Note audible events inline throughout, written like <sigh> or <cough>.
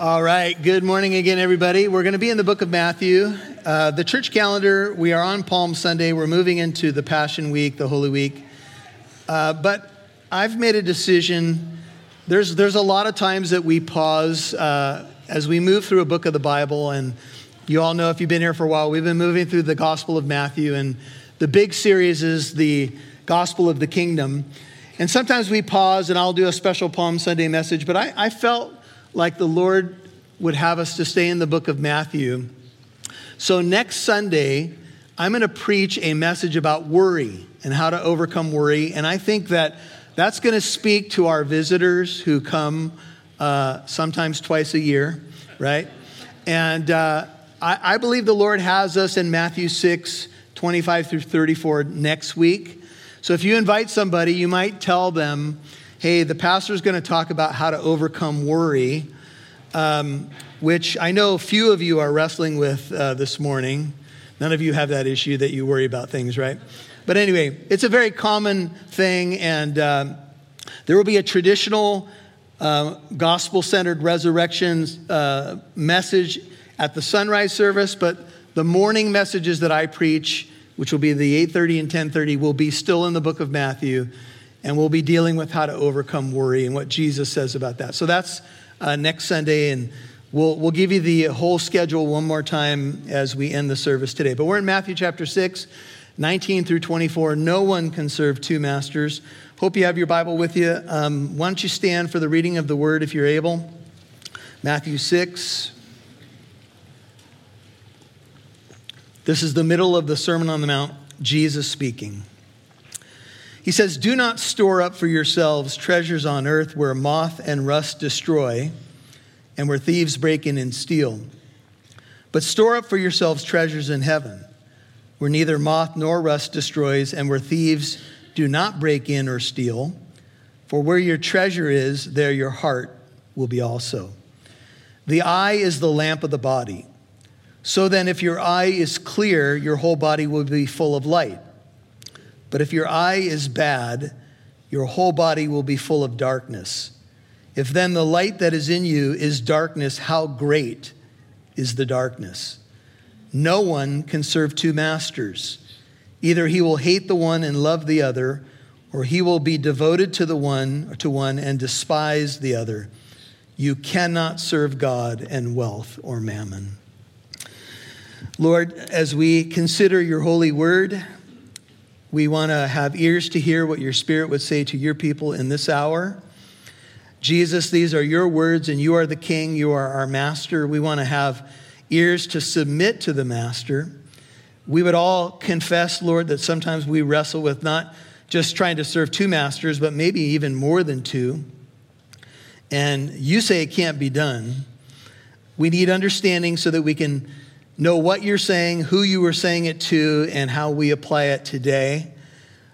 All right. Good morning again, everybody. We're going to be in the book of Matthew. Uh, the church calendar, we are on Palm Sunday. We're moving into the Passion Week, the Holy Week. Uh, but I've made a decision. There's, there's a lot of times that we pause uh, as we move through a book of the Bible. And you all know if you've been here for a while, we've been moving through the Gospel of Matthew. And the big series is the Gospel of the Kingdom. And sometimes we pause, and I'll do a special Palm Sunday message. But I, I felt like the Lord would have us to stay in the book of Matthew. So next Sunday, I'm going to preach a message about worry and how to overcome worry. And I think that that's going to speak to our visitors who come uh, sometimes twice a year, right? And uh, I, I believe the Lord has us in Matthew 6, 25 through 34 next week. So if you invite somebody, you might tell them, hey, the pastor's going to talk about how to overcome worry, um, which I know few of you are wrestling with uh, this morning. None of you have that issue that you worry about things, right? But anyway, it's a very common thing, and um, there will be a traditional uh, gospel centered resurrection uh, message at the sunrise service, but the morning messages that I preach, which will be the 8:30 and 10:30, will be still in the book of Matthew and we'll be dealing with how to overcome worry and what Jesus says about that. So that's uh, next Sunday, and we'll, we'll give you the whole schedule one more time as we end the service today. But we're in Matthew chapter 6, 19 through 24. No one can serve two masters. Hope you have your Bible with you. Um, why don't you stand for the reading of the word if you're able? Matthew 6. This is the middle of the Sermon on the Mount, Jesus speaking. He says, Do not store up for yourselves treasures on earth where moth and rust destroy and where thieves break in and steal. But store up for yourselves treasures in heaven where neither moth nor rust destroys and where thieves do not break in or steal. For where your treasure is, there your heart will be also. The eye is the lamp of the body. So then, if your eye is clear, your whole body will be full of light. But if your eye is bad, your whole body will be full of darkness. If then the light that is in you is darkness, how great is the darkness? No one can serve two masters. Either he will hate the one and love the other, or he will be devoted to the one to one and despise the other. You cannot serve God and wealth or mammon. Lord, as we consider your holy word, we want to have ears to hear what your Spirit would say to your people in this hour. Jesus, these are your words, and you are the King. You are our Master. We want to have ears to submit to the Master. We would all confess, Lord, that sometimes we wrestle with not just trying to serve two masters, but maybe even more than two. And you say it can't be done. We need understanding so that we can know what you're saying, who you were saying it to, and how we apply it today.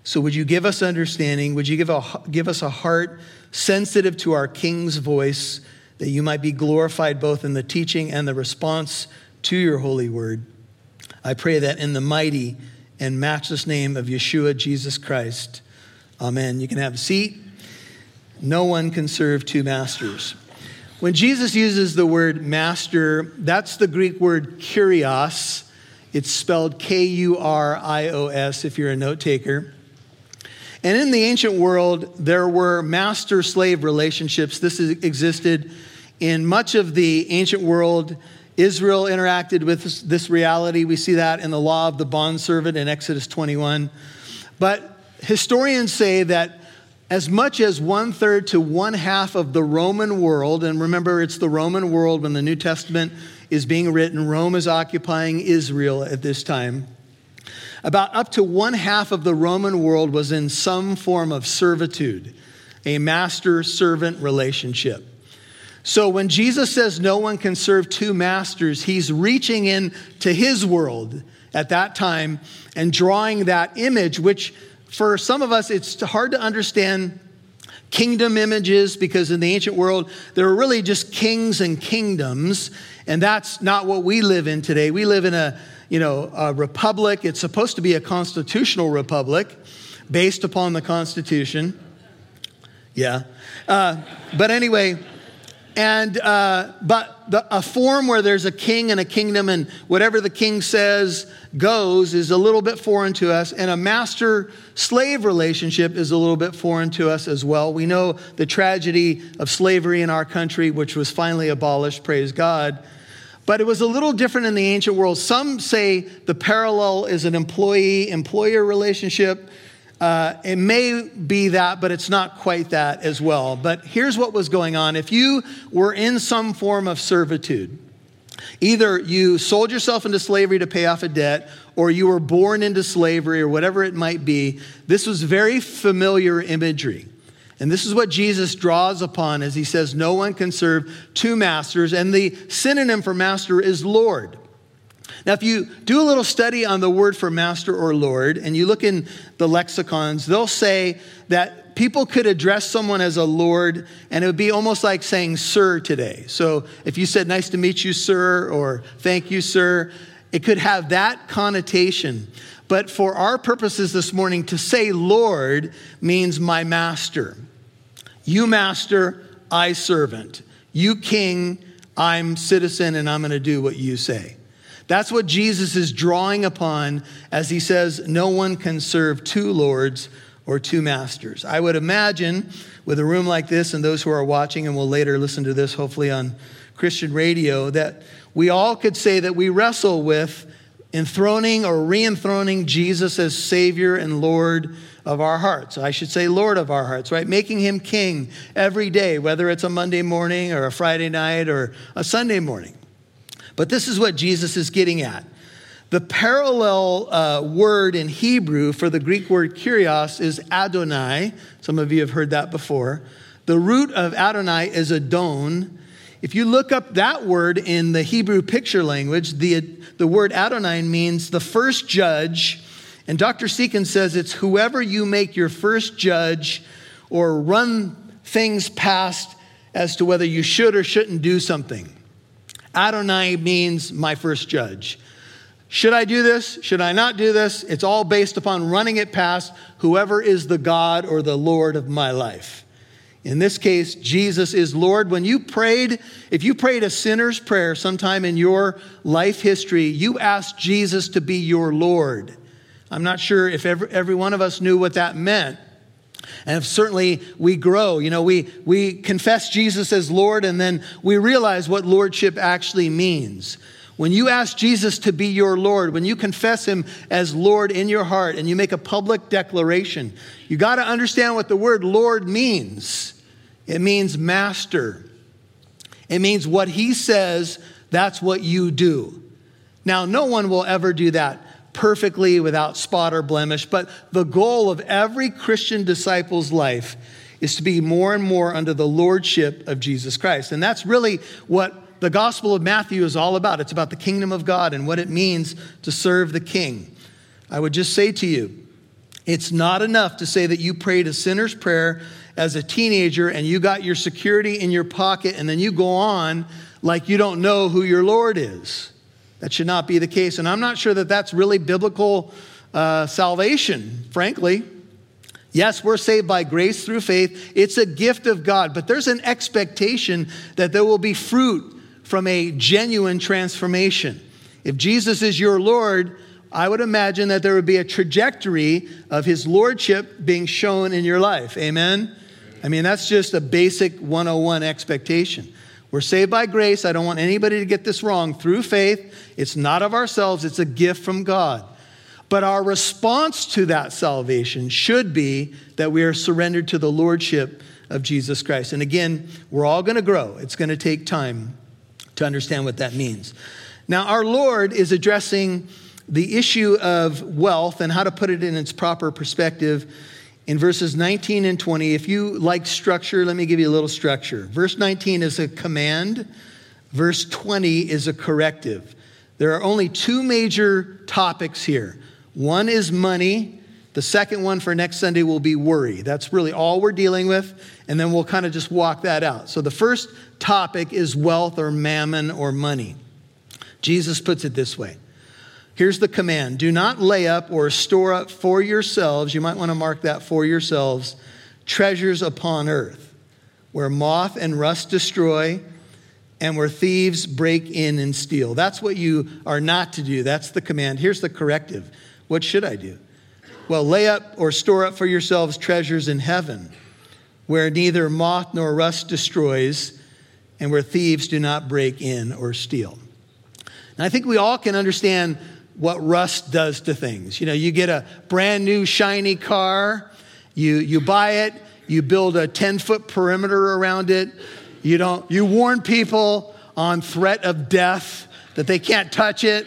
So, would you give us understanding? Would you give, a, give us a heart sensitive to our King's voice, that you might be glorified both in the teaching and the response to your holy word? I pray that in the mighty and matchless name of Yeshua Jesus Christ. Amen. You can have a seat. No one can serve two masters. When Jesus uses the word master, that's the Greek word kurios. It's spelled K U R I O S if you're a note taker. And in the ancient world, there were master slave relationships. This existed in much of the ancient world. Israel interacted with this reality. We see that in the law of the bondservant in Exodus 21. But historians say that as much as one third to one half of the Roman world, and remember, it's the Roman world when the New Testament is being written, Rome is occupying Israel at this time. About up to one half of the Roman world was in some form of servitude, a master servant relationship. So when Jesus says no one can serve two masters, he's reaching in to his world at that time and drawing that image, which for some of us, it's hard to understand kingdom images because in the ancient world, there were really just kings and kingdoms. And that's not what we live in today. We live in a, you know, a republic. It's supposed to be a constitutional republic based upon the Constitution. Yeah. Uh, but anyway, And, uh, but the, a form where there's a king and a kingdom, and whatever the king says goes is a little bit foreign to us. And a master slave relationship is a little bit foreign to us as well. We know the tragedy of slavery in our country, which was finally abolished, praise God. But it was a little different in the ancient world. Some say the parallel is an employee employer relationship. Uh, it may be that, but it's not quite that as well. But here's what was going on. If you were in some form of servitude, either you sold yourself into slavery to pay off a debt, or you were born into slavery, or whatever it might be, this was very familiar imagery. And this is what Jesus draws upon as he says, No one can serve two masters. And the synonym for master is Lord. Now, if you do a little study on the word for master or Lord, and you look in the lexicons, they'll say that people could address someone as a Lord, and it would be almost like saying sir today. So if you said, Nice to meet you, sir, or thank you, sir, it could have that connotation. But for our purposes this morning, to say Lord means my master. You master, I servant. You king, I'm citizen, and I'm going to do what you say. That's what Jesus is drawing upon as he says, No one can serve two lords or two masters. I would imagine with a room like this and those who are watching and will later listen to this, hopefully on Christian radio, that we all could say that we wrestle with enthroning or re enthroning Jesus as Savior and Lord of our hearts. I should say, Lord of our hearts, right? Making him king every day, whether it's a Monday morning or a Friday night or a Sunday morning. But this is what Jesus is getting at. The parallel uh, word in Hebrew for the Greek word kurios is Adonai. Some of you have heard that before. The root of Adonai is Adon. If you look up that word in the Hebrew picture language, the, the word Adonai means the first judge. And Dr. Seekins says it's whoever you make your first judge or run things past as to whether you should or shouldn't do something. Adonai means my first judge. Should I do this? Should I not do this? It's all based upon running it past whoever is the God or the Lord of my life. In this case, Jesus is Lord. When you prayed, if you prayed a sinner's prayer sometime in your life history, you asked Jesus to be your Lord. I'm not sure if every, every one of us knew what that meant. And certainly we grow. You know, we, we confess Jesus as Lord and then we realize what lordship actually means. When you ask Jesus to be your Lord, when you confess him as Lord in your heart and you make a public declaration, you got to understand what the word Lord means. It means master. It means what he says, that's what you do. Now, no one will ever do that perfectly without spot or blemish, but the goal of every Christian disciple's life is to be more and more under the lordship of Jesus Christ. And that's really what the Gospel of Matthew is all about. It's about the kingdom of God and what it means to serve the king. I would just say to you, it's not enough to say that you prayed a sinner's prayer as a teenager and you got your security in your pocket and then you go on like you don't know who your Lord is. That should not be the case. And I'm not sure that that's really biblical uh, salvation, frankly. Yes, we're saved by grace through faith. It's a gift of God, but there's an expectation that there will be fruit from a genuine transformation. If Jesus is your Lord, I would imagine that there would be a trajectory of his lordship being shown in your life. Amen? I mean, that's just a basic 101 expectation. We're saved by grace. I don't want anybody to get this wrong. Through faith, it's not of ourselves, it's a gift from God. But our response to that salvation should be that we are surrendered to the lordship of Jesus Christ. And again, we're all going to grow. It's going to take time to understand what that means. Now, our Lord is addressing the issue of wealth and how to put it in its proper perspective in verses 19 and 20. If you like structure, let me give you a little structure. Verse 19 is a command, verse 20 is a corrective. There are only two major topics here one is money. The second one for next Sunday will be worry. That's really all we're dealing with, and then we'll kind of just walk that out. So the first topic is wealth or mammon or money. Jesus puts it this way Here's the command do not lay up or store up for yourselves, you might want to mark that for yourselves, treasures upon earth, where moth and rust destroy, and where thieves break in and steal. That's what you are not to do. That's the command. Here's the corrective. What should I do? Well, lay up or store up for yourselves treasures in heaven, where neither moth nor rust destroys, and where thieves do not break in or steal. And I think we all can understand what rust does to things. You know, you get a brand new shiny car, you, you buy it, you build a 10 foot perimeter around it, you don't, you warn people on threat of death that they can't touch it.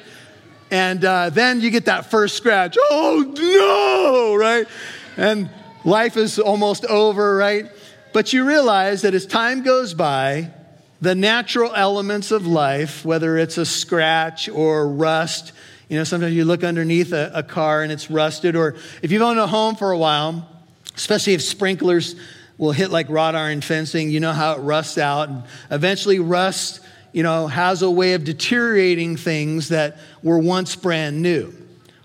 And uh, then you get that first scratch. Oh no, right? And life is almost over, right? But you realize that as time goes by, the natural elements of life, whether it's a scratch or rust, you know, sometimes you look underneath a, a car and it's rusted, or if you've owned a home for a while, especially if sprinklers will hit like wrought iron fencing, you know how it rusts out. And eventually, rust, you know, has a way of deteriorating things that were once brand new.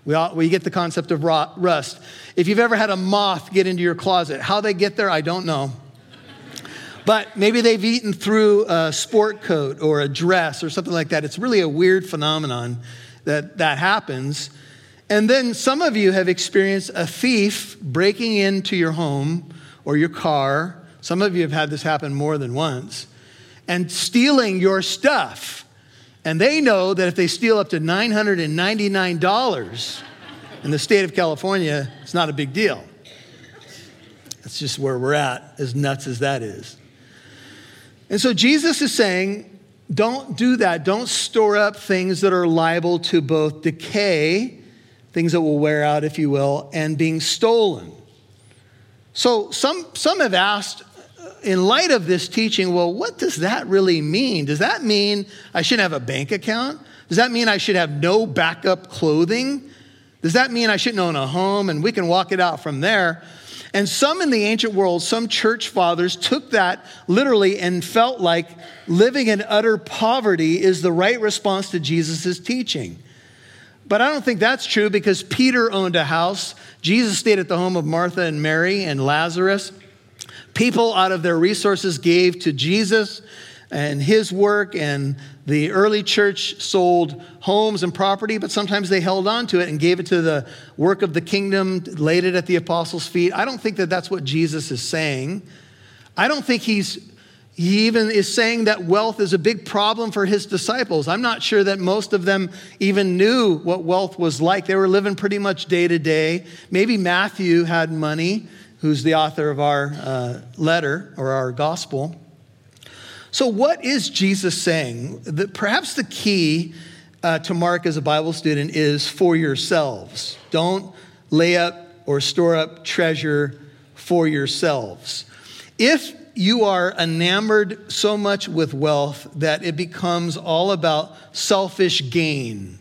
We, all, we get the concept of rust. If you've ever had a moth get into your closet, how they get there, I don't know. But maybe they've eaten through a sport coat or a dress or something like that. It's really a weird phenomenon that that happens. And then some of you have experienced a thief breaking into your home or your car. Some of you have had this happen more than once and stealing your stuff. And they know that if they steal up to $999 in the state of California, it's not a big deal. That's just where we're at, as nuts as that is. And so Jesus is saying, don't do that. Don't store up things that are liable to both decay, things that will wear out, if you will, and being stolen. So some, some have asked, uh, in light of this teaching, well, what does that really mean? Does that mean I shouldn't have a bank account? Does that mean I should have no backup clothing? Does that mean I shouldn't own a home and we can walk it out from there? And some in the ancient world, some church fathers took that literally and felt like living in utter poverty is the right response to Jesus' teaching. But I don't think that's true because Peter owned a house. Jesus stayed at the home of Martha and Mary and Lazarus. People out of their resources gave to Jesus and his work, and the early church sold homes and property, but sometimes they held on to it and gave it to the work of the kingdom, laid it at the apostles' feet. I don't think that that's what Jesus is saying. I don't think he's he even is saying that wealth is a big problem for his disciples. I'm not sure that most of them even knew what wealth was like. They were living pretty much day to day. Maybe Matthew had money, who's the author of our uh, letter or our gospel. So, what is Jesus saying? Perhaps the key uh, to Mark as a Bible student is for yourselves. Don't lay up or store up treasure for yourselves. If you are enamored so much with wealth that it becomes all about selfish gain,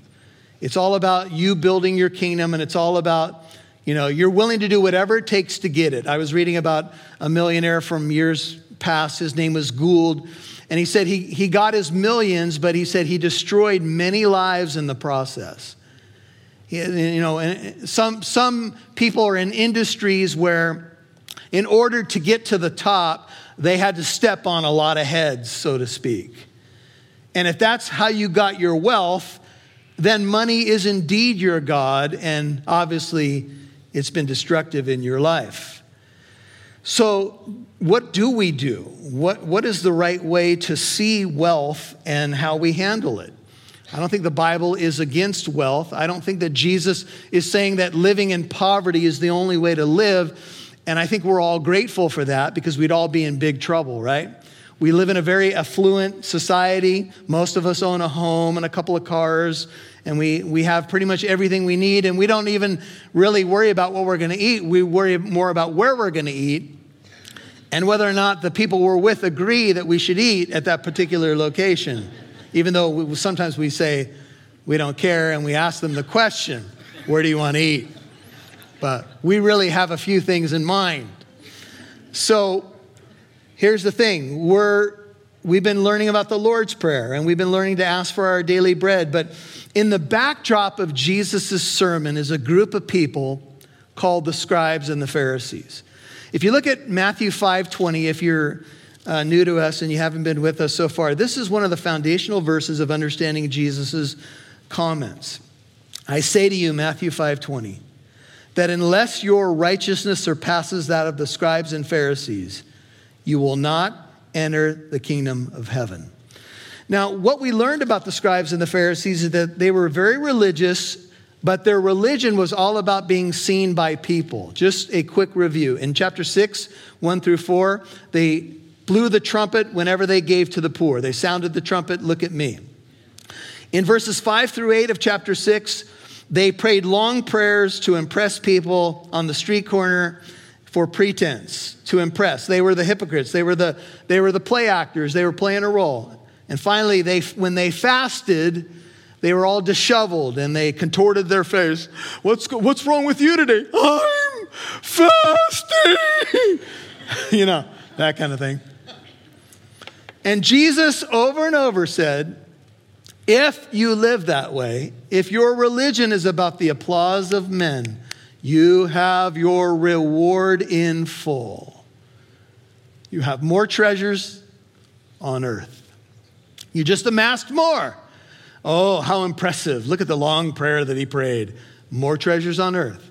it's all about you building your kingdom and it's all about you know, you're willing to do whatever it takes to get it. I was reading about a millionaire from years past. His name was Gould. And he said he, he got his millions, but he said he destroyed many lives in the process. He, you know, some, some people are in industries where, in order to get to the top, they had to step on a lot of heads, so to speak. And if that's how you got your wealth, then money is indeed your God, and obviously it's been destructive in your life. So, what do we do? What, what is the right way to see wealth and how we handle it? I don't think the Bible is against wealth. I don't think that Jesus is saying that living in poverty is the only way to live. And I think we're all grateful for that because we'd all be in big trouble, right? We live in a very affluent society. Most of us own a home and a couple of cars, and we, we have pretty much everything we need. And we don't even really worry about what we're going to eat. We worry more about where we're going to eat and whether or not the people we're with agree that we should eat at that particular location. Even though we, sometimes we say we don't care and we ask them the question, Where do you want to eat? But we really have a few things in mind. So, here's the thing we're we've been learning about the lord's prayer and we've been learning to ask for our daily bread but in the backdrop of jesus' sermon is a group of people called the scribes and the pharisees if you look at matthew 5.20 if you're uh, new to us and you haven't been with us so far, this is one of the foundational verses of understanding Jesus' comments. I say to you, Matthew 5:20, that unless your righteousness surpasses that of the scribes and Pharisees, you will not enter the kingdom of heaven. Now, what we learned about the scribes and the Pharisees is that they were very religious, but their religion was all about being seen by people. Just a quick review. In chapter 6, 1 through 4, they blew the trumpet whenever they gave to the poor. They sounded the trumpet, look at me. In verses 5 through 8 of chapter 6, they prayed long prayers to impress people on the street corner for pretense, to impress. They were the hypocrites. They were the, they were the play actors. They were playing a role. And finally, they, when they fasted, they were all disheveled and they contorted their face. What's, what's wrong with you today? I'm fasting. <laughs> you know, that kind of thing. And Jesus over and over said, if you live that way, if your religion is about the applause of men, you have your reward in full. You have more treasures on earth. You just amassed more. Oh, how impressive. Look at the long prayer that he prayed. More treasures on earth.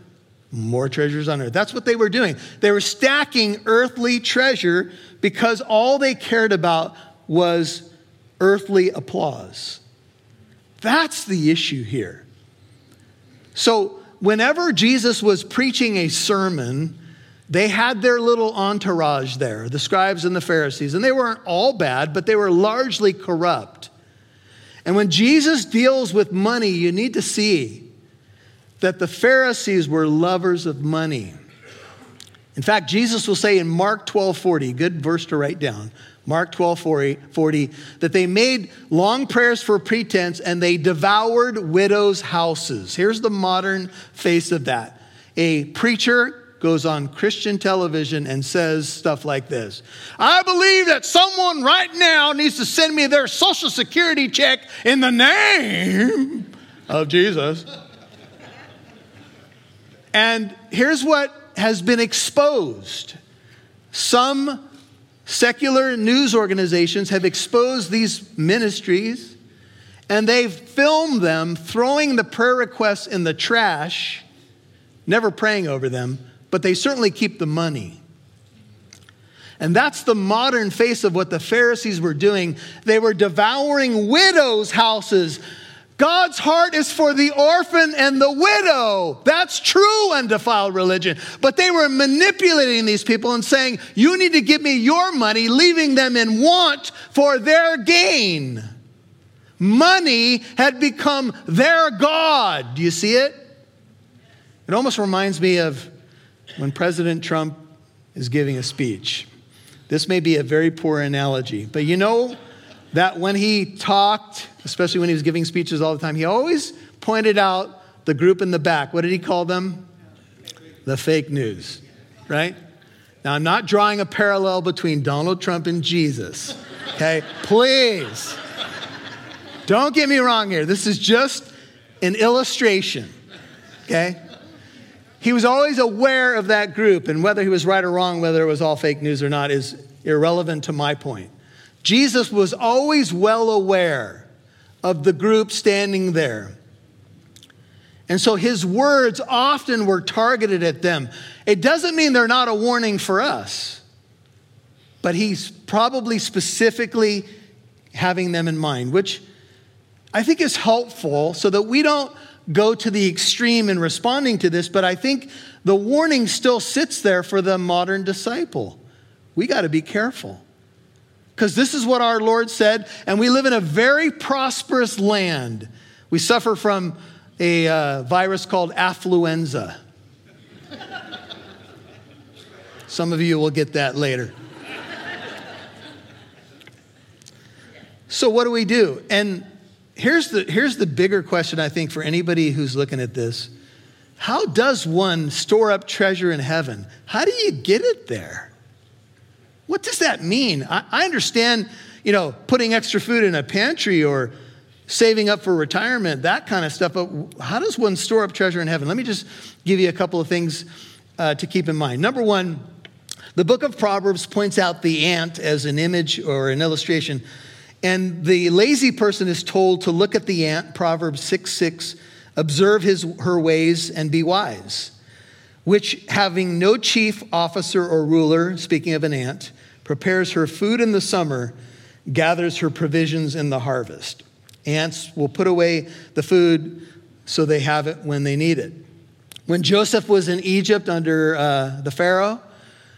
More treasures on earth. That's what they were doing. They were stacking earthly treasure because all they cared about was earthly applause. That's the issue here. So, whenever Jesus was preaching a sermon, they had their little entourage there, the scribes and the Pharisees, and they weren't all bad, but they were largely corrupt. And when Jesus deals with money, you need to see that the Pharisees were lovers of money. In fact, Jesus will say in Mark 12 40, good verse to write down, Mark 12 40, 40, that they made long prayers for pretense and they devoured widows' houses. Here's the modern face of that. A preacher goes on Christian television and says stuff like this I believe that someone right now needs to send me their social security check in the name of Jesus. And here's what has been exposed some secular news organizations have exposed these ministries and they've filmed them throwing the prayer requests in the trash, never praying over them, but they certainly keep the money. And that's the modern face of what the Pharisees were doing. They were devouring widows' houses, God's heart is for the orphan and the widow. That's true undefiled religion. But they were manipulating these people and saying, You need to give me your money, leaving them in want for their gain. Money had become their God. Do you see it? It almost reminds me of when President Trump is giving a speech. This may be a very poor analogy, but you know that when he talked, especially when he was giving speeches all the time, he always pointed out the group in the back. What did he call them? The fake news, right? Now, I'm not drawing a parallel between Donald Trump and Jesus, okay? Please. Don't get me wrong here. This is just an illustration, okay? He was always aware of that group, and whether he was right or wrong, whether it was all fake news or not, is irrelevant to my point. Jesus was always well aware of the group standing there. And so his words often were targeted at them. It doesn't mean they're not a warning for us, but he's probably specifically having them in mind, which I think is helpful so that we don't go to the extreme in responding to this, but I think the warning still sits there for the modern disciple. We got to be careful because this is what our Lord said, and we live in a very prosperous land. We suffer from a uh, virus called affluenza. Some of you will get that later. So, what do we do? And here's the, here's the bigger question, I think, for anybody who's looking at this How does one store up treasure in heaven? How do you get it there? What does that mean? I, I understand, you know, putting extra food in a pantry or saving up for retirement, that kind of stuff. But how does one store up treasure in heaven? Let me just give you a couple of things uh, to keep in mind. Number one, The book of Proverbs points out the ant as an image or an illustration. And the lazy person is told to look at the ant, Proverbs 6 6, observe his, her ways and be wise, which having no chief officer or ruler, speaking of an ant, prepares her food in the summer, gathers her provisions in the harvest. Ants will put away the food so they have it when they need it. When Joseph was in Egypt under uh, the Pharaoh,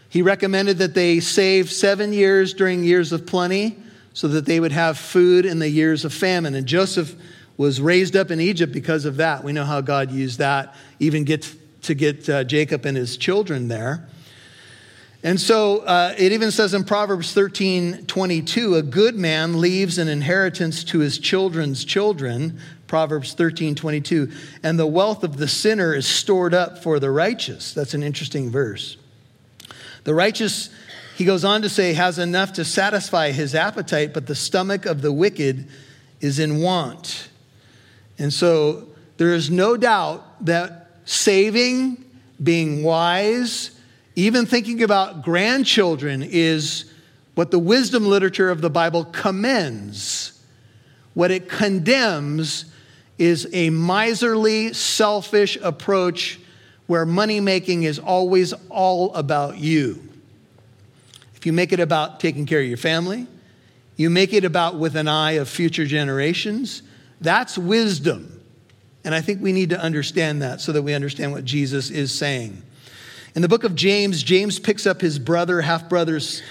he recommended that they save seven years during years of plenty so that they would have food in the years of famine. And Joseph was raised up in Egypt because of that. We know how God used that, even get to get uh, Jacob and his children there. And so uh, it even says in Proverbs 13 22, a good man leaves an inheritance to his children's children. Proverbs 13 22. And the wealth of the sinner is stored up for the righteous. That's an interesting verse. The righteous, he goes on to say, has enough to satisfy his appetite, but the stomach of the wicked is in want. And so there is no doubt that saving, being wise, even thinking about grandchildren is what the wisdom literature of the Bible commends. What it condemns is a miserly, selfish approach where money making is always all about you. If you make it about taking care of your family, you make it about with an eye of future generations, that's wisdom. And I think we need to understand that so that we understand what Jesus is saying. In the book of James, James picks up his brother, half brother's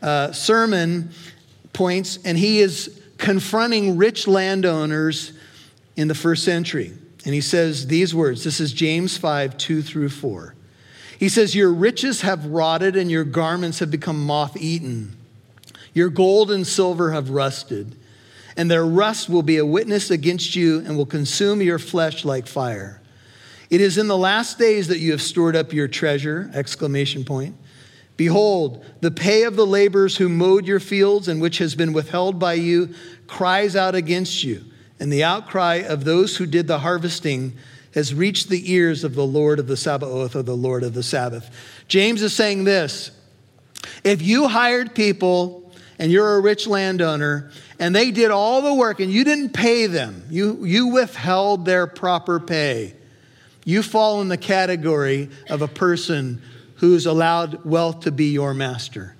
uh, sermon points, and he is confronting rich landowners in the first century. And he says these words this is James 5 2 through 4. He says, Your riches have rotted, and your garments have become moth eaten. Your gold and silver have rusted, and their rust will be a witness against you and will consume your flesh like fire. It is in the last days that you have stored up your treasure! Exclamation point. Behold, the pay of the laborers who mowed your fields and which has been withheld by you cries out against you and the outcry of those who did the harvesting has reached the ears of the Lord of the Sabbath or the Lord of the Sabbath. James is saying this if you hired people and you're a rich landowner and they did all the work and you didn't pay them, you, you withheld their proper pay, you fall in the category of a person who's allowed wealth to be your master.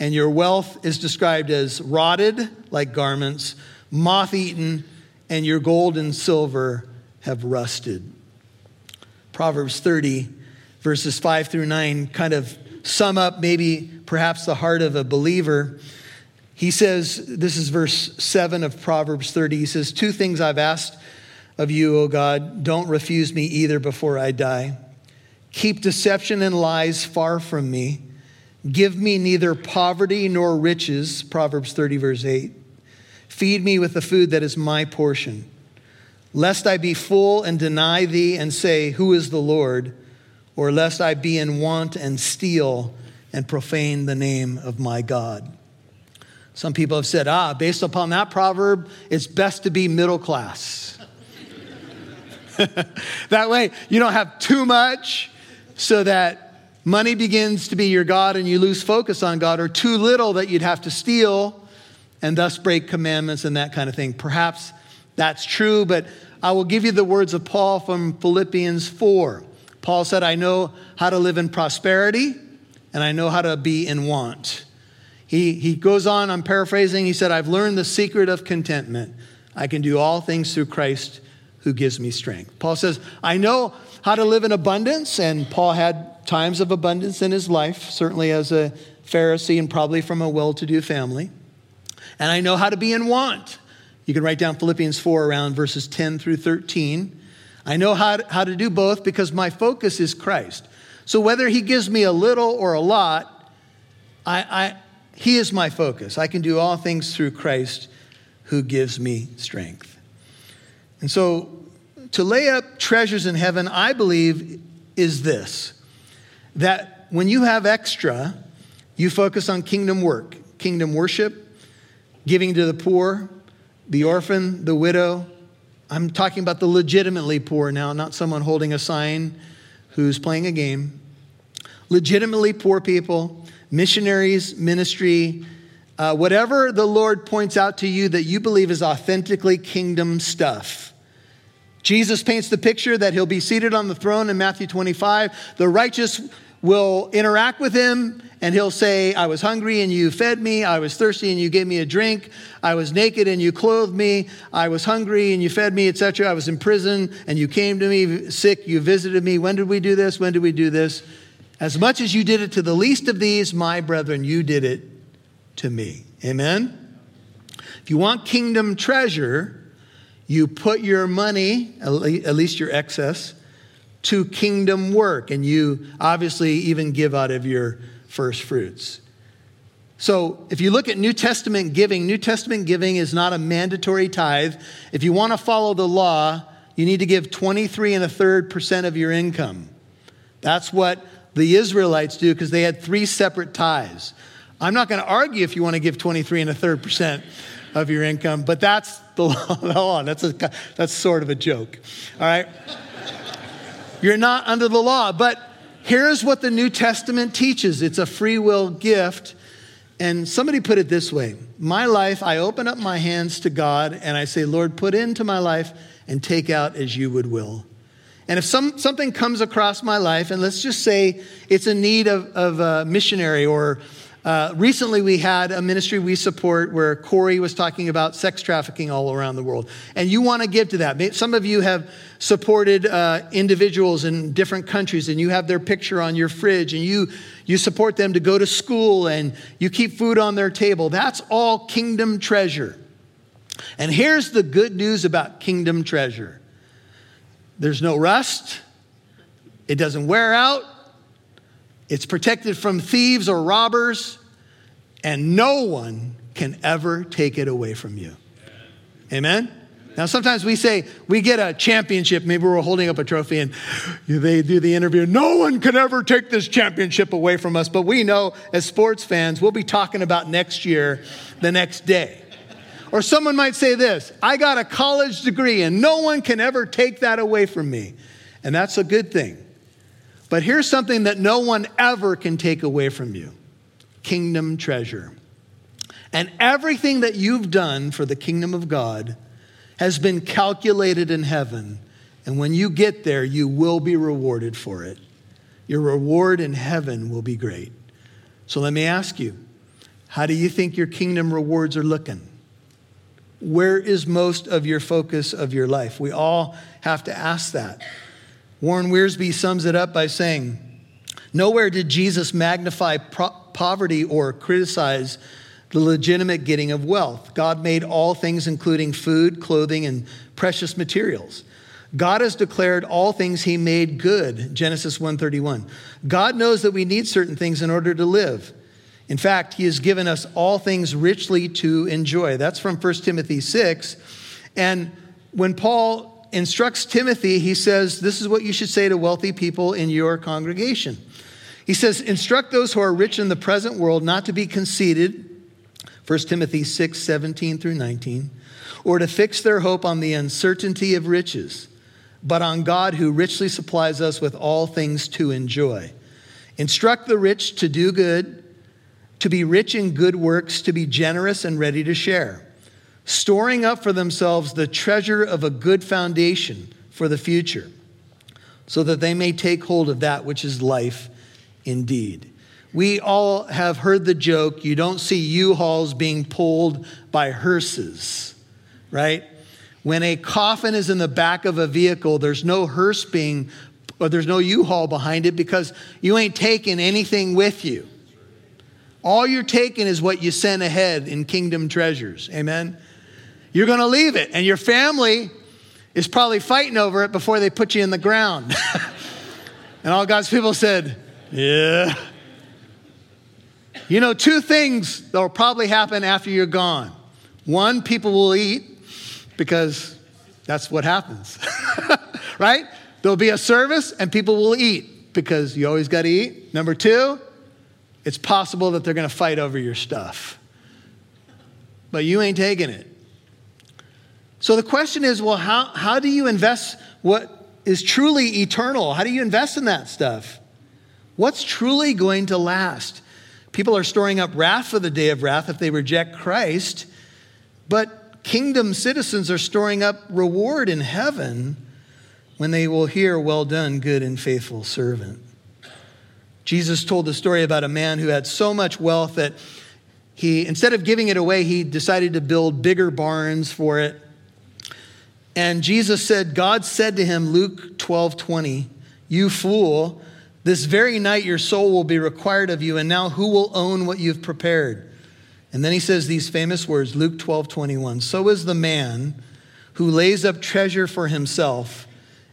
And your wealth is described as rotted like garments, moth eaten, and your gold and silver have rusted. Proverbs 30, verses 5 through 9, kind of sum up maybe perhaps the heart of a believer. He says, this is verse 7 of Proverbs 30. He says, Two things I've asked of you, O God. Don't refuse me either before I die. Keep deception and lies far from me. Give me neither poverty nor riches. Proverbs 30, verse 8. Feed me with the food that is my portion, lest I be full and deny thee and say, Who is the Lord? Or lest I be in want and steal and profane the name of my God. Some people have said, ah, based upon that proverb, it's best to be middle class. <laughs> that way, you don't have too much so that money begins to be your God and you lose focus on God, or too little that you'd have to steal and thus break commandments and that kind of thing. Perhaps that's true, but I will give you the words of Paul from Philippians 4. Paul said, I know how to live in prosperity and I know how to be in want. He, he goes on, I'm paraphrasing, he said, I've learned the secret of contentment. I can do all things through Christ who gives me strength. Paul says, I know how to live in abundance, and Paul had times of abundance in his life, certainly as a Pharisee and probably from a well to do family and I know how to be in want. You can write down Philippians 4 around verses 10 through 13. I know how to, how to do both because my focus is Christ. So whether he gives me a little or a lot, I, I, he is my focus. I can do all things through Christ who gives me strength. And so to lay up treasures in heaven, I believe, is this that when you have extra, you focus on kingdom work, kingdom worship, giving to the poor, the orphan, the widow. I'm talking about the legitimately poor now, not someone holding a sign who's playing a game. legitimately poor people, missionaries, ministry, uh, whatever the Lord points out to you that you believe is authentically kingdom stuff. Jesus paints the picture that he'll be seated on the throne in Matthew 25. The righteous will interact with him and he'll say, I was hungry and you fed me. I was thirsty and you gave me a drink. I was naked and you clothed me. I was hungry and you fed me, etc. I was in prison and you came to me sick. You visited me. When did we do this? When did we do this? As much as you did it to the least of these, my brethren, you did it to me. Amen? If you want kingdom treasure, you put your money, at least your excess, to kingdom work, and you obviously even give out of your first fruits. So, if you look at New Testament giving, New Testament giving is not a mandatory tithe. If you want to follow the law, you need to give 23 and a third percent of your income. That's what the Israelites do because they had three separate tithes. I'm not going to argue if you want to give 23 and a third percent of your income, but that's <laughs> the law. That's, a, that's sort of a joke. All right? You're not under the law. But here's what the New Testament teaches it's a free will gift. And somebody put it this way My life, I open up my hands to God and I say, Lord, put into my life and take out as you would will. And if some, something comes across my life, and let's just say it's a need of, of a missionary or uh, recently, we had a ministry we support where Corey was talking about sex trafficking all around the world. And you want to give to that. Some of you have supported uh, individuals in different countries and you have their picture on your fridge and you, you support them to go to school and you keep food on their table. That's all kingdom treasure. And here's the good news about kingdom treasure there's no rust, it doesn't wear out, it's protected from thieves or robbers, and no one can ever take it away from you. Amen? Now, sometimes we say we get a championship, maybe we're holding up a trophy and they do the interview. No one can ever take this championship away from us. But we know as sports fans, we'll be talking about next year the next day. Or someone might say this I got a college degree and no one can ever take that away from me. And that's a good thing. But here's something that no one ever can take away from you kingdom treasure. And everything that you've done for the kingdom of God has been calculated in heaven. And when you get there, you will be rewarded for it. Your reward in heaven will be great. So let me ask you how do you think your kingdom rewards are looking? Where is most of your focus of your life? We all have to ask that. Warren Wiersbe sums it up by saying, Nowhere did Jesus magnify pro- poverty or criticize the legitimate getting of wealth. God made all things, including food, clothing, and precious materials. God has declared all things he made good, Genesis 1:31. God knows that we need certain things in order to live. In fact, he has given us all things richly to enjoy. That's from 1 Timothy 6. And when Paul instructs Timothy, he says, This is what you should say to wealthy people in your congregation. He says, Instruct those who are rich in the present world not to be conceited, 1 Timothy 6, 17 through 19, or to fix their hope on the uncertainty of riches, but on God who richly supplies us with all things to enjoy. Instruct the rich to do good, to be rich in good works, to be generous and ready to share storing up for themselves the treasure of a good foundation for the future, so that they may take hold of that which is life indeed. We all have heard the joke you don't see U Hauls being pulled by hearses, right? When a coffin is in the back of a vehicle, there's no hearse being, or there's no U Haul behind it because you ain't taking anything with you. All you're taking is what you sent ahead in kingdom treasures. Amen? You're going to leave it, and your family is probably fighting over it before they put you in the ground. <laughs> and all God's people said, Yeah. You know, two things that will probably happen after you're gone. One, people will eat because that's what happens, <laughs> right? There'll be a service and people will eat because you always got to eat. Number two, it's possible that they're going to fight over your stuff. But you ain't taking it. So the question is well, how, how do you invest what is truly eternal? How do you invest in that stuff? What's truly going to last? People are storing up wrath for the day of wrath if they reject Christ, but kingdom citizens are storing up reward in heaven when they will hear, Well done, good and faithful servant. Jesus told the story about a man who had so much wealth that he, instead of giving it away, he decided to build bigger barns for it. And Jesus said, God said to him, Luke 12 20, You fool, this very night your soul will be required of you, and now who will own what you've prepared? And then he says these famous words, Luke 12 21. So is the man who lays up treasure for himself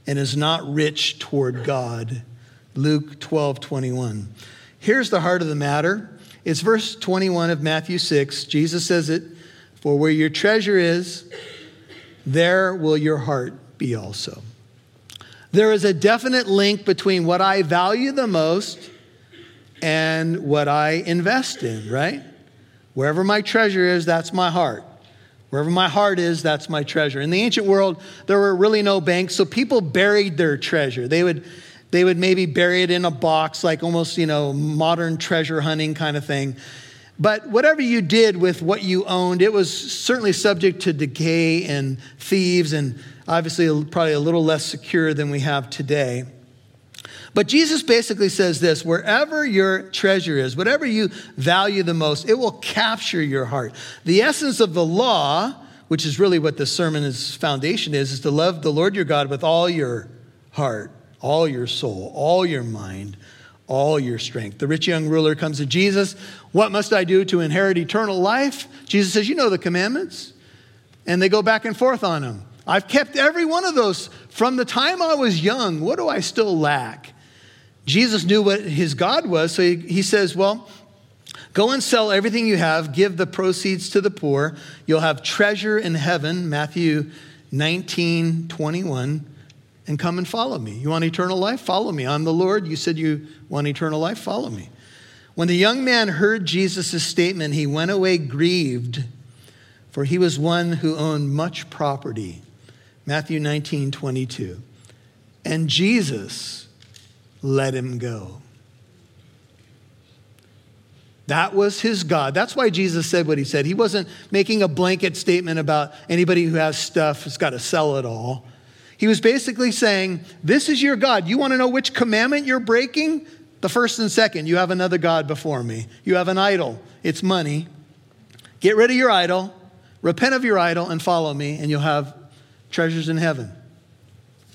and is not rich toward God. Luke 12 21. Here's the heart of the matter it's verse 21 of Matthew 6. Jesus says it For where your treasure is, there will your heart be also. There is a definite link between what I value the most and what I invest in, right? Wherever my treasure is, that's my heart. Wherever my heart is, that's my treasure. In the ancient world, there were really no banks, so people buried their treasure. They would they would maybe bury it in a box, like almost, you know, modern treasure hunting kind of thing. But whatever you did with what you owned, it was certainly subject to decay and thieves, and obviously probably a little less secure than we have today. But Jesus basically says this wherever your treasure is, whatever you value the most, it will capture your heart. The essence of the law, which is really what the sermon's foundation is, is to love the Lord your God with all your heart, all your soul, all your mind, all your strength. The rich young ruler comes to Jesus. What must I do to inherit eternal life? Jesus says, You know the commandments. And they go back and forth on them. I've kept every one of those from the time I was young. What do I still lack? Jesus knew what his God was, so he, he says, Well, go and sell everything you have, give the proceeds to the poor. You'll have treasure in heaven, Matthew 19, 21 and come and follow me. You want eternal life? Follow me. I'm the Lord. You said you want eternal life? Follow me. When the young man heard Jesus' statement, he went away grieved, for he was one who owned much property. Matthew 19, 22. And Jesus let him go. That was his God. That's why Jesus said what he said. He wasn't making a blanket statement about anybody who has stuff has got to sell it all. He was basically saying, This is your God. You want to know which commandment you're breaking? The first and second. You have another God before me. You have an idol. It's money. Get rid of your idol, repent of your idol, and follow me, and you'll have treasures in heaven.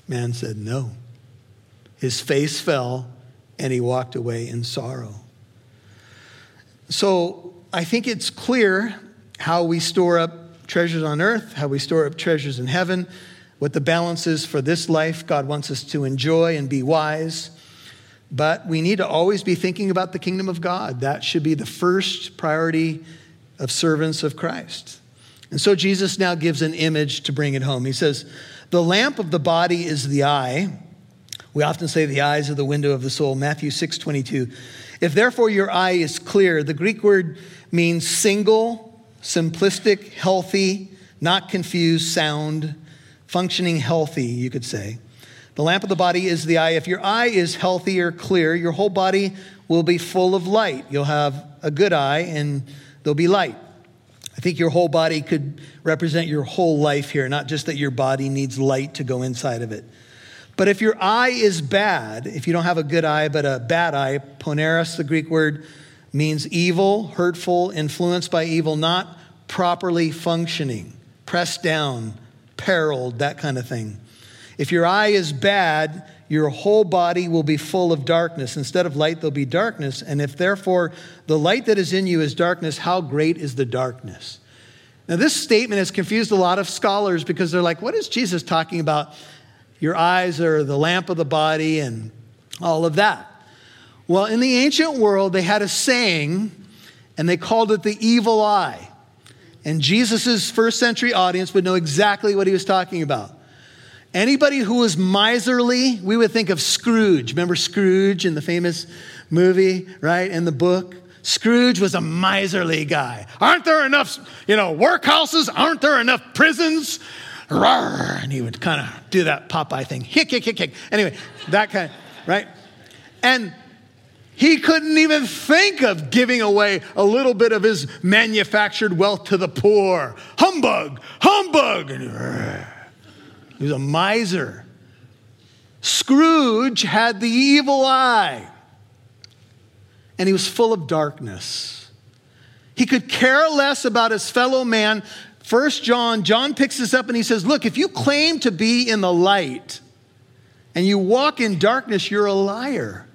Man said, No. His face fell, and he walked away in sorrow. So I think it's clear how we store up treasures on earth, how we store up treasures in heaven what the balance is for this life. God wants us to enjoy and be wise. But we need to always be thinking about the kingdom of God. That should be the first priority of servants of Christ. And so Jesus now gives an image to bring it home. He says, The lamp of the body is the eye. We often say the eyes are the window of the soul. Matthew 6 22. If therefore your eye is clear, the Greek word means single, simplistic, healthy, not confused, sound functioning healthy, you could say. The lamp of the body is the eye. If your eye is healthy or clear, your whole body will be full of light. You'll have a good eye and there'll be light. I think your whole body could represent your whole life here, not just that your body needs light to go inside of it. But if your eye is bad, if you don't have a good eye but a bad eye, poneros, the Greek word, means evil, hurtful, influenced by evil, not properly functioning, pressed down, periled, that kind of thing. If your eye is bad, your whole body will be full of darkness. Instead of light, there'll be darkness. And if therefore the light that is in you is darkness, how great is the darkness? Now, this statement has confused a lot of scholars because they're like, what is Jesus talking about? Your eyes are the lamp of the body and all of that. Well, in the ancient world, they had a saying, and they called it the evil eye. And Jesus' first century audience would know exactly what he was talking about. Anybody who was miserly, we would think of Scrooge. Remember Scrooge in the famous movie, right? In the book? Scrooge was a miserly guy. Aren't there enough, you know, workhouses? Aren't there enough prisons? Rawr, and he would kind of do that Popeye thing. Hick, hick, hick, hick. Anyway, that kind, of, right? And He couldn't even think of giving away a little bit of his manufactured wealth to the poor. Humbug, humbug. Uh, he was a miser. Scrooge had the evil eye, and he was full of darkness. He could care less about his fellow man. First John, John picks this up and he says, Look, if you claim to be in the light and you walk in darkness, you're a liar.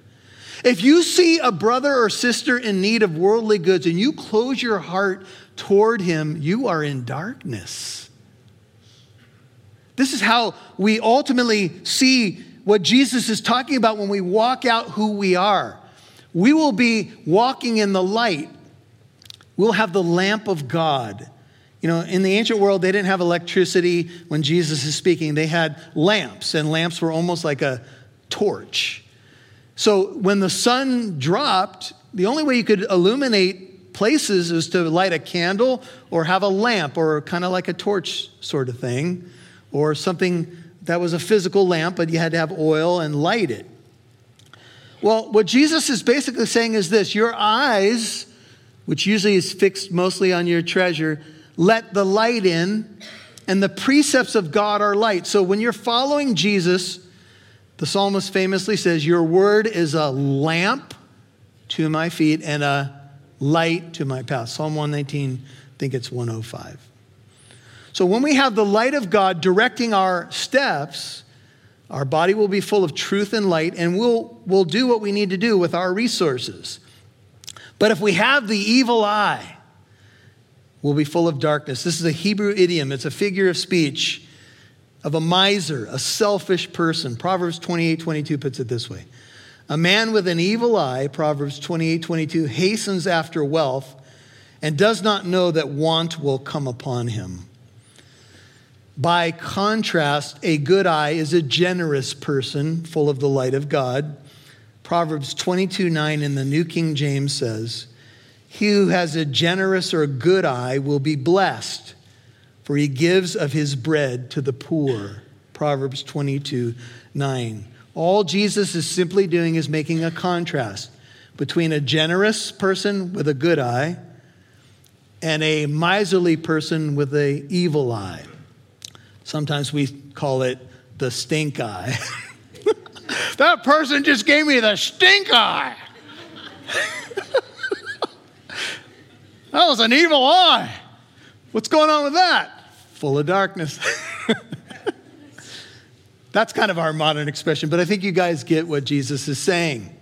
If you see a brother or sister in need of worldly goods and you close your heart toward him, you are in darkness. This is how we ultimately see what Jesus is talking about when we walk out who we are. We will be walking in the light. We'll have the lamp of God. You know, in the ancient world, they didn't have electricity when Jesus is speaking. They had lamps, and lamps were almost like a torch. So when the sun dropped, the only way you could illuminate places was to light a candle or have a lamp or kind of like a torch sort of thing or something that was a physical lamp, but you had to have oil and light it. Well, what Jesus is basically saying is this your eyes, which usually is fixed mostly on your treasure, let the light in, and the precepts of God are light. So when you're following Jesus, the psalmist famously says, Your word is a lamp to my feet and a light to my path. Psalm 119, I think it's 105. So when we have the light of God directing our steps, our body will be full of truth and light, and we'll, we'll do what we need to do with our resources. But if we have the evil eye, we'll be full of darkness. This is a Hebrew idiom, it's a figure of speech of a miser, a selfish person. Proverbs 28 22 puts it this way A man with an evil eye, Proverbs 28 22, hastens after wealth and does not know that want will come upon him. By contrast, a good eye is a generous person full of the light of God. Proverbs 22 9 in the New King James says, He who has a generous or good eye will be blessed, for he gives of his bread to the poor. Proverbs 22 9. All Jesus is simply doing is making a contrast between a generous person with a good eye and a miserly person with an evil eye. Sometimes we call it the stink eye. <laughs> that person just gave me the stink eye. <laughs> that was an evil eye. What's going on with that? Full of darkness. <laughs> That's kind of our modern expression, but I think you guys get what Jesus is saying.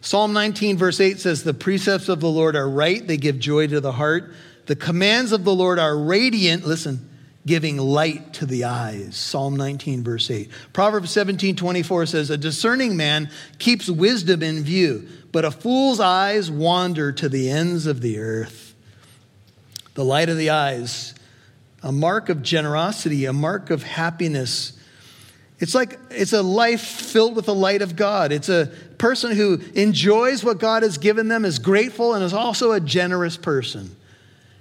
Psalm 19, verse 8 says, The precepts of the Lord are right, they give joy to the heart. The commands of the Lord are radiant, listen, giving light to the eyes. Psalm 19, verse 8. Proverbs 17, 24 says, A discerning man keeps wisdom in view, but a fool's eyes wander to the ends of the earth. The light of the eyes, a mark of generosity, a mark of happiness. It's like it's a life filled with the light of God. It's a person who enjoys what God has given them, is grateful, and is also a generous person.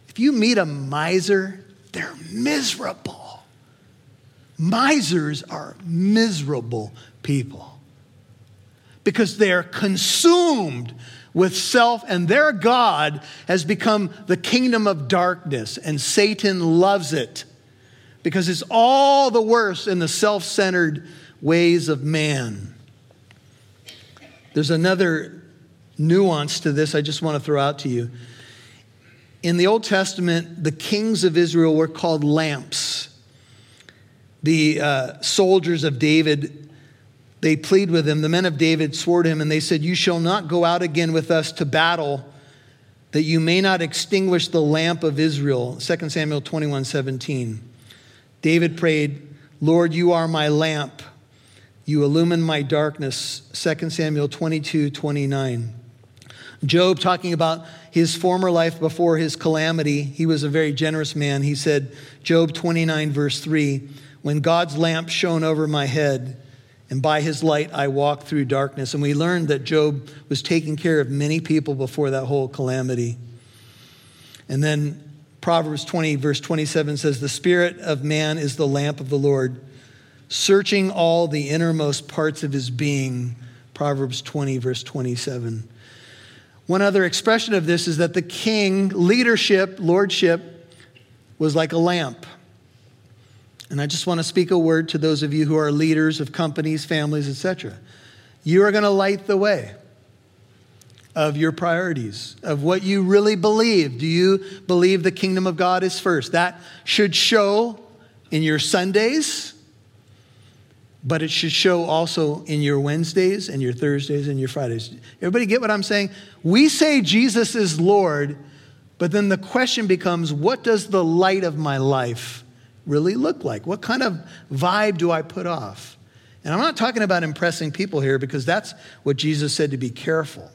If you meet a miser, they're miserable. Misers are miserable people because they're consumed with self, and their God has become the kingdom of darkness, and Satan loves it because it's all the worse in the self centered ways of man. There's another nuance to this I just want to throw out to you. In the Old Testament, the kings of Israel were called lamps. The uh, soldiers of David, they plead with him. The men of David swore to him, and they said, You shall not go out again with us to battle, that you may not extinguish the lamp of Israel. 2 Samuel 21 17. David prayed, Lord, you are my lamp. You illumine my darkness. 2 Samuel 22 29. Job, talking about his former life before his calamity, he was a very generous man. He said, Job 29, verse 3 When God's lamp shone over my head, and by his light I walked through darkness. And we learned that Job was taking care of many people before that whole calamity. And then Proverbs 20, verse 27 says, The spirit of man is the lamp of the Lord, searching all the innermost parts of his being Proverbs 20, verse 27. One other expression of this is that the king, leadership, lordship, was like a lamp. And I just want to speak a word to those of you who are leaders of companies, families, etc. You are going to light the way of your priorities, of what you really believe. Do you believe the kingdom of God is first? That should show in your Sundays, but it should show also in your Wednesdays and your Thursdays and your Fridays. Everybody get what I'm saying? We say Jesus is Lord, but then the question becomes what does the light of my life really look like? What kind of vibe do I put off? And I'm not talking about impressing people here because that's what Jesus said to be careful.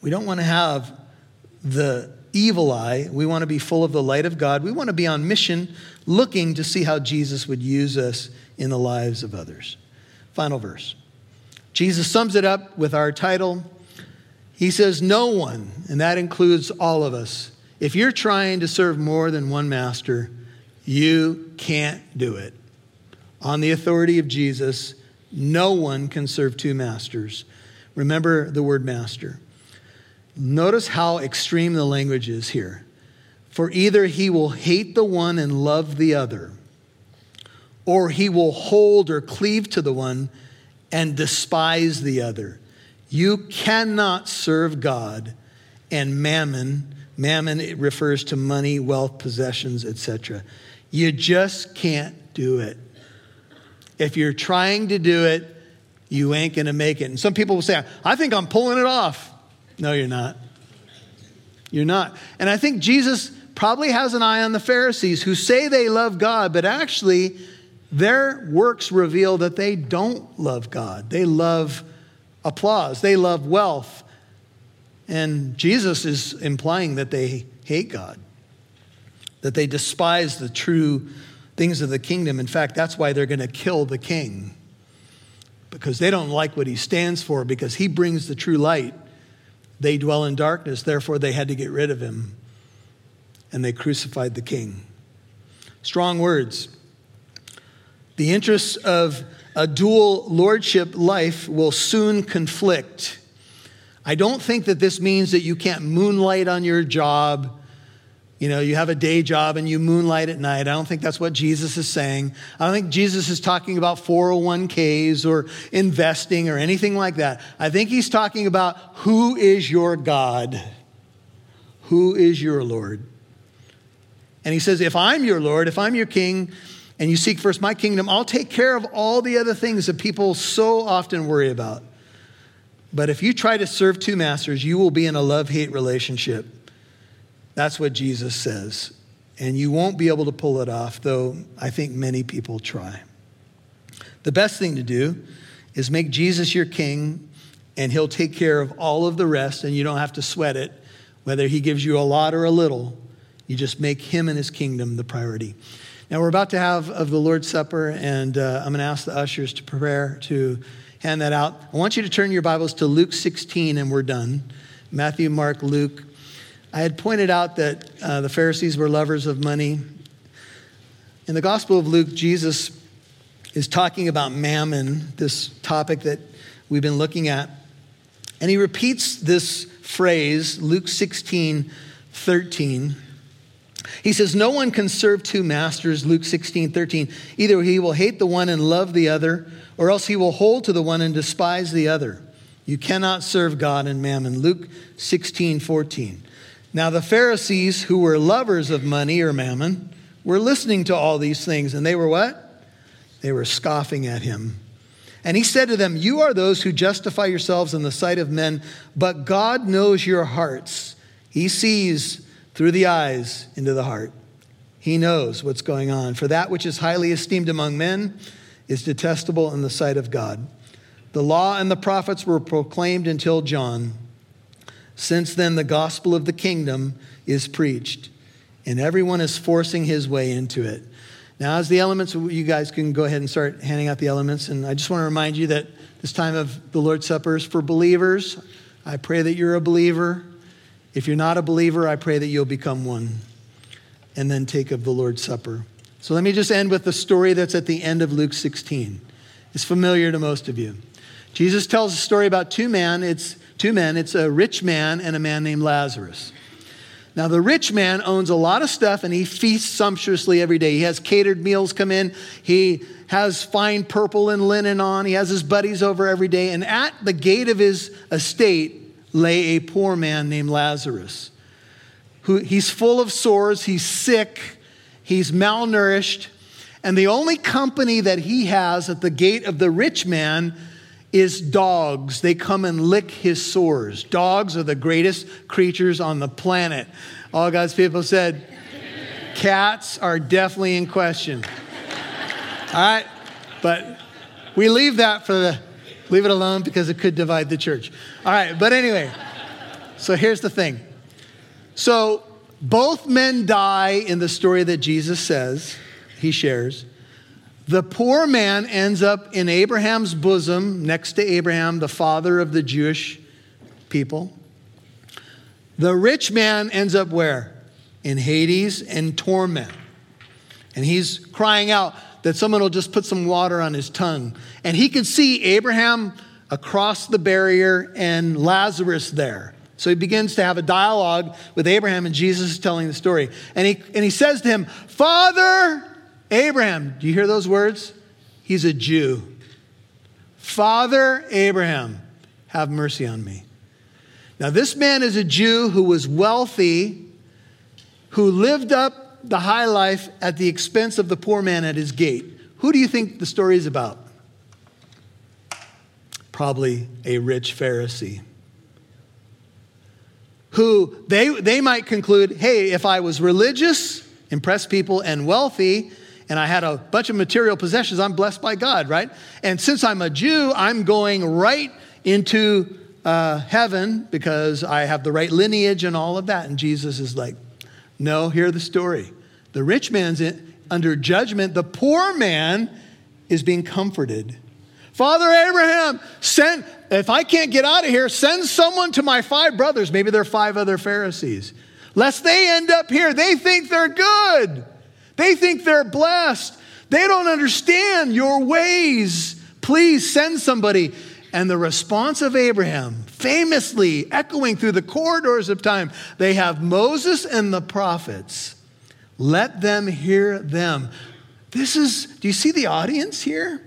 We don't want to have the evil eye. We want to be full of the light of God. We want to be on mission looking to see how Jesus would use us in the lives of others. Final verse. Jesus sums it up with our title. He says, No one, and that includes all of us, if you're trying to serve more than one master, you can't do it. On the authority of Jesus, no one can serve two masters. Remember the word master. Notice how extreme the language is here. For either he will hate the one and love the other, or he will hold or cleave to the one and despise the other. You cannot serve God and mammon. Mammon refers to money, wealth, possessions, etc. You just can't do it. If you're trying to do it, you ain't going to make it. And some people will say, I think I'm pulling it off. No, you're not. You're not. And I think Jesus probably has an eye on the Pharisees who say they love God, but actually their works reveal that they don't love God. They love applause, they love wealth. And Jesus is implying that they hate God, that they despise the true things of the kingdom. In fact, that's why they're going to kill the king, because they don't like what he stands for, because he brings the true light. They dwell in darkness, therefore, they had to get rid of him. And they crucified the king. Strong words. The interests of a dual lordship life will soon conflict. I don't think that this means that you can't moonlight on your job you know, you have a day job and you moonlight at night. I don't think that's what Jesus is saying. I don't think Jesus is talking about 401ks or investing or anything like that. I think he's talking about who is your God? Who is your Lord? And he says, if I'm your Lord, if I'm your king, and you seek first my kingdom, I'll take care of all the other things that people so often worry about. But if you try to serve two masters, you will be in a love hate relationship. That's what Jesus says. And you won't be able to pull it off, though I think many people try. The best thing to do is make Jesus your king, and he'll take care of all of the rest, and you don't have to sweat it, whether he gives you a lot or a little. You just make him and his kingdom the priority. Now, we're about to have of the Lord's Supper, and uh, I'm going to ask the ushers to prepare to hand that out. I want you to turn your Bibles to Luke 16, and we're done. Matthew, Mark, Luke. I had pointed out that uh, the Pharisees were lovers of money. In the Gospel of Luke, Jesus is talking about mammon, this topic that we've been looking at. And he repeats this phrase, Luke 16, 13. He says, No one can serve two masters, Luke 16, 13. Either he will hate the one and love the other, or else he will hold to the one and despise the other. You cannot serve God and mammon. Luke 16, 14. Now, the Pharisees, who were lovers of money or mammon, were listening to all these things, and they were what? They were scoffing at him. And he said to them, You are those who justify yourselves in the sight of men, but God knows your hearts. He sees through the eyes into the heart. He knows what's going on. For that which is highly esteemed among men is detestable in the sight of God. The law and the prophets were proclaimed until John. Since then, the gospel of the kingdom is preached, and everyone is forcing his way into it. Now, as the elements, you guys can go ahead and start handing out the elements. And I just want to remind you that this time of the Lord's Supper is for believers. I pray that you're a believer. If you're not a believer, I pray that you'll become one and then take of the Lord's Supper. So let me just end with the story that's at the end of Luke 16. It's familiar to most of you. Jesus tells a story about two men. It's two men. It's a rich man and a man named Lazarus. Now, the rich man owns a lot of stuff and he feasts sumptuously every day. He has catered meals come in. He has fine purple and linen on. He has his buddies over every day. And at the gate of his estate lay a poor man named Lazarus. Who, he's full of sores, he's sick, he's malnourished. And the only company that he has at the gate of the rich man is dogs. They come and lick his sores. Dogs are the greatest creatures on the planet. All God's people said, cats are definitely in question. All right? But we leave that for the, leave it alone because it could divide the church. All right, but anyway, so here's the thing. So both men die in the story that Jesus says, he shares. The poor man ends up in Abraham's bosom, next to Abraham, the father of the Jewish people. The rich man ends up where? In Hades and torment. And he's crying out that someone will just put some water on his tongue. And he could see Abraham across the barrier and Lazarus there. So he begins to have a dialogue with Abraham, and Jesus is telling the story. And he, and he says to him, Father, Abraham, do you hear those words? He's a Jew. Father Abraham, have mercy on me. Now, this man is a Jew who was wealthy, who lived up the high life at the expense of the poor man at his gate. Who do you think the story is about? Probably a rich Pharisee. Who they, they might conclude hey, if I was religious, impress people, and wealthy, and I had a bunch of material possessions, I'm blessed by God, right? And since I'm a Jew, I'm going right into uh, heaven because I have the right lineage and all of that. And Jesus is like, no, hear the story. The rich man's in, under judgment, the poor man is being comforted. Father Abraham, send, if I can't get out of here, send someone to my five brothers. Maybe there are five other Pharisees. Lest they end up here. They think they're good. They think they're blessed. They don't understand your ways. Please send somebody. And the response of Abraham, famously echoing through the corridors of time, they have Moses and the prophets. Let them hear them. This is, do you see the audience here?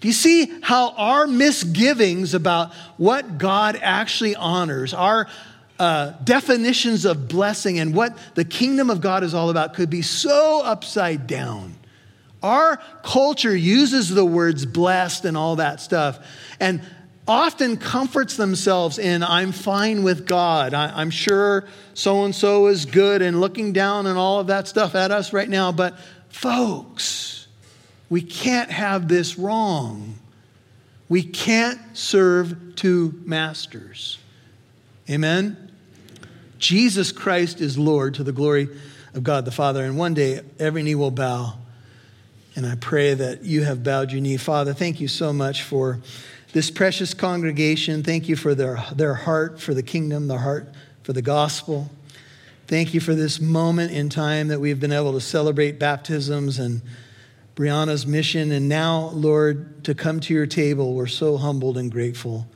Do you see how our misgivings about what God actually honors, our uh, definitions of blessing and what the kingdom of God is all about could be so upside down. Our culture uses the words blessed and all that stuff and often comforts themselves in, I'm fine with God. I, am sure so and so is good and looking down and all of that stuff at us right now. But, folks, we can't have this wrong. We can't serve two masters. Amen? Jesus Christ is Lord to the glory of God the Father. And one day, every knee will bow. And I pray that you have bowed your knee. Father, thank you so much for this precious congregation. Thank you for their, their heart for the kingdom, their heart for the gospel. Thank you for this moment in time that we've been able to celebrate baptisms and Brianna's mission. And now, Lord, to come to your table, we're so humbled and grateful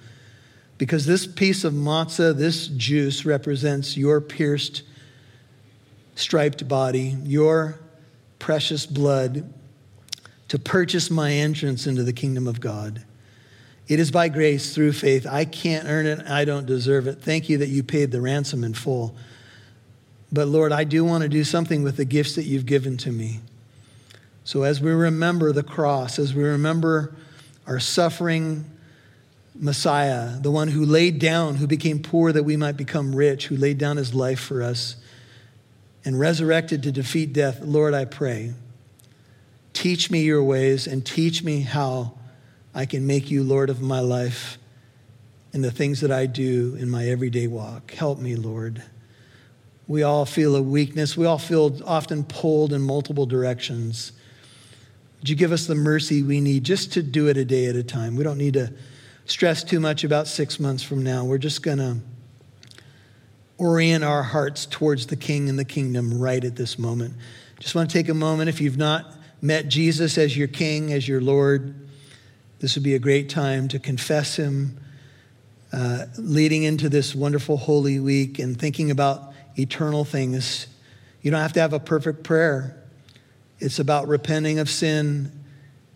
because this piece of matzah, this juice, represents your pierced, striped body, your precious blood to purchase my entrance into the kingdom of God. It is by grace through faith. I can't earn it. I don't deserve it. Thank you that you paid the ransom in full. But Lord, I do want to do something with the gifts that you've given to me. So as we remember the cross, as we remember our suffering, Messiah, the one who laid down, who became poor that we might become rich, who laid down his life for us and resurrected to defeat death, Lord, I pray, teach me your ways and teach me how I can make you Lord of my life and the things that I do in my everyday walk. Help me, Lord. We all feel a weakness. We all feel often pulled in multiple directions. Would you give us the mercy we need just to do it a day at a time? We don't need to stress too much about six months from now. We're just going to orient our hearts towards the King and the kingdom right at this moment. Just want to take a moment if you've not met Jesus as your King, as your Lord, this would be a great time to confess Him, uh, leading into this wonderful Holy Week and thinking about eternal things. You don't have to have a perfect prayer. It's about repenting of sin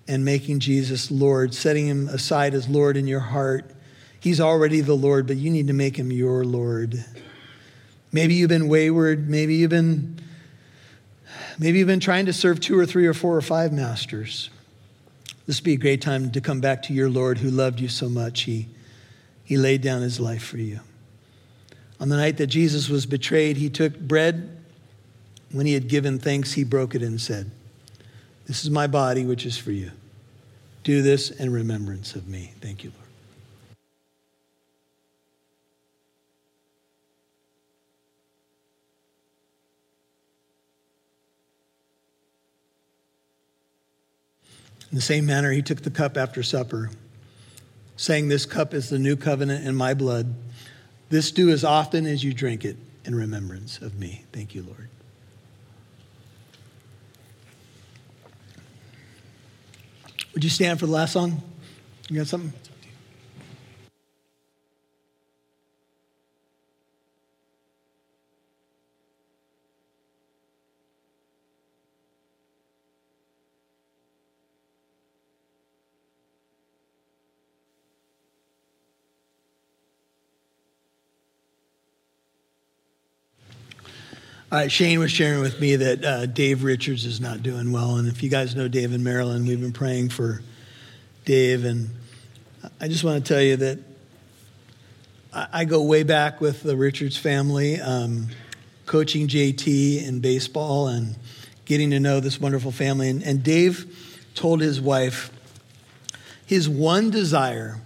and making Jesus Lord, setting Him aside as Lord in your heart. He's already the Lord, but you need to make Him your Lord. Maybe you've been wayward. Maybe you've been, maybe you've been trying to serve two or three or four or five masters. This would be a great time to come back to your Lord who loved you so much. He, he laid down his life for you. On the night that Jesus was betrayed, he took bread. When he had given thanks, he broke it and said, This is my body, which is for you. Do this in remembrance of me. Thank you, Lord. In the same manner, he took the cup after supper, saying, This cup is the new covenant in my blood. This do as often as you drink it in remembrance of me. Thank you, Lord. Would you stand for the last song? You got something? Uh, Shane was sharing with me that uh, Dave Richards is not doing well. And if you guys know Dave in Marilyn, we've been praying for Dave. And I just want to tell you that I, I go way back with the Richards family, um, coaching JT in baseball and getting to know this wonderful family. And, and Dave told his wife his one desire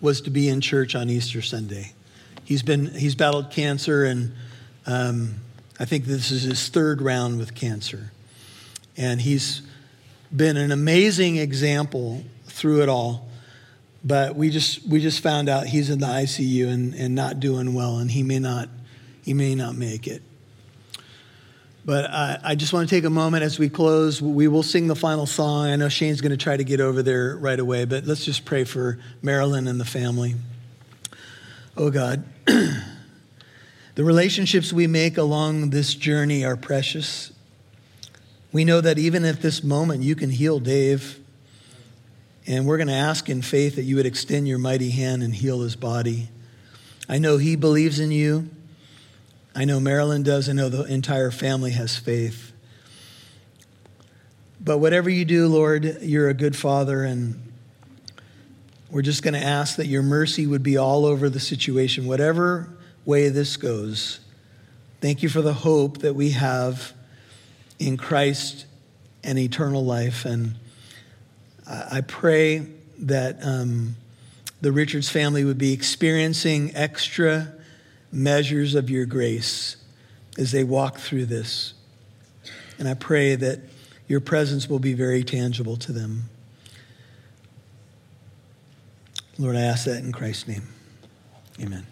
was to be in church on Easter Sunday. He's been he's battled cancer and um, I think this is his third round with cancer. And he's been an amazing example through it all. But we just, we just found out he's in the ICU and, and not doing well, and he may not, he may not make it. But I, I just want to take a moment as we close. We will sing the final song. I know Shane's going to try to get over there right away, but let's just pray for Marilyn and the family. Oh God. <clears throat> The relationships we make along this journey are precious. We know that even at this moment, you can heal Dave. And we're going to ask in faith that you would extend your mighty hand and heal his body. I know he believes in you. I know Marilyn does. I know the entire family has faith. But whatever you do, Lord, you're a good father, and we're just going to ask that your mercy would be all over the situation. Whatever way this goes. Thank you for the hope that we have in Christ and eternal life. And I pray that um, the Richards family would be experiencing extra measures of your grace as they walk through this. And I pray that your presence will be very tangible to them. Lord, I ask that in Christ's name. Amen.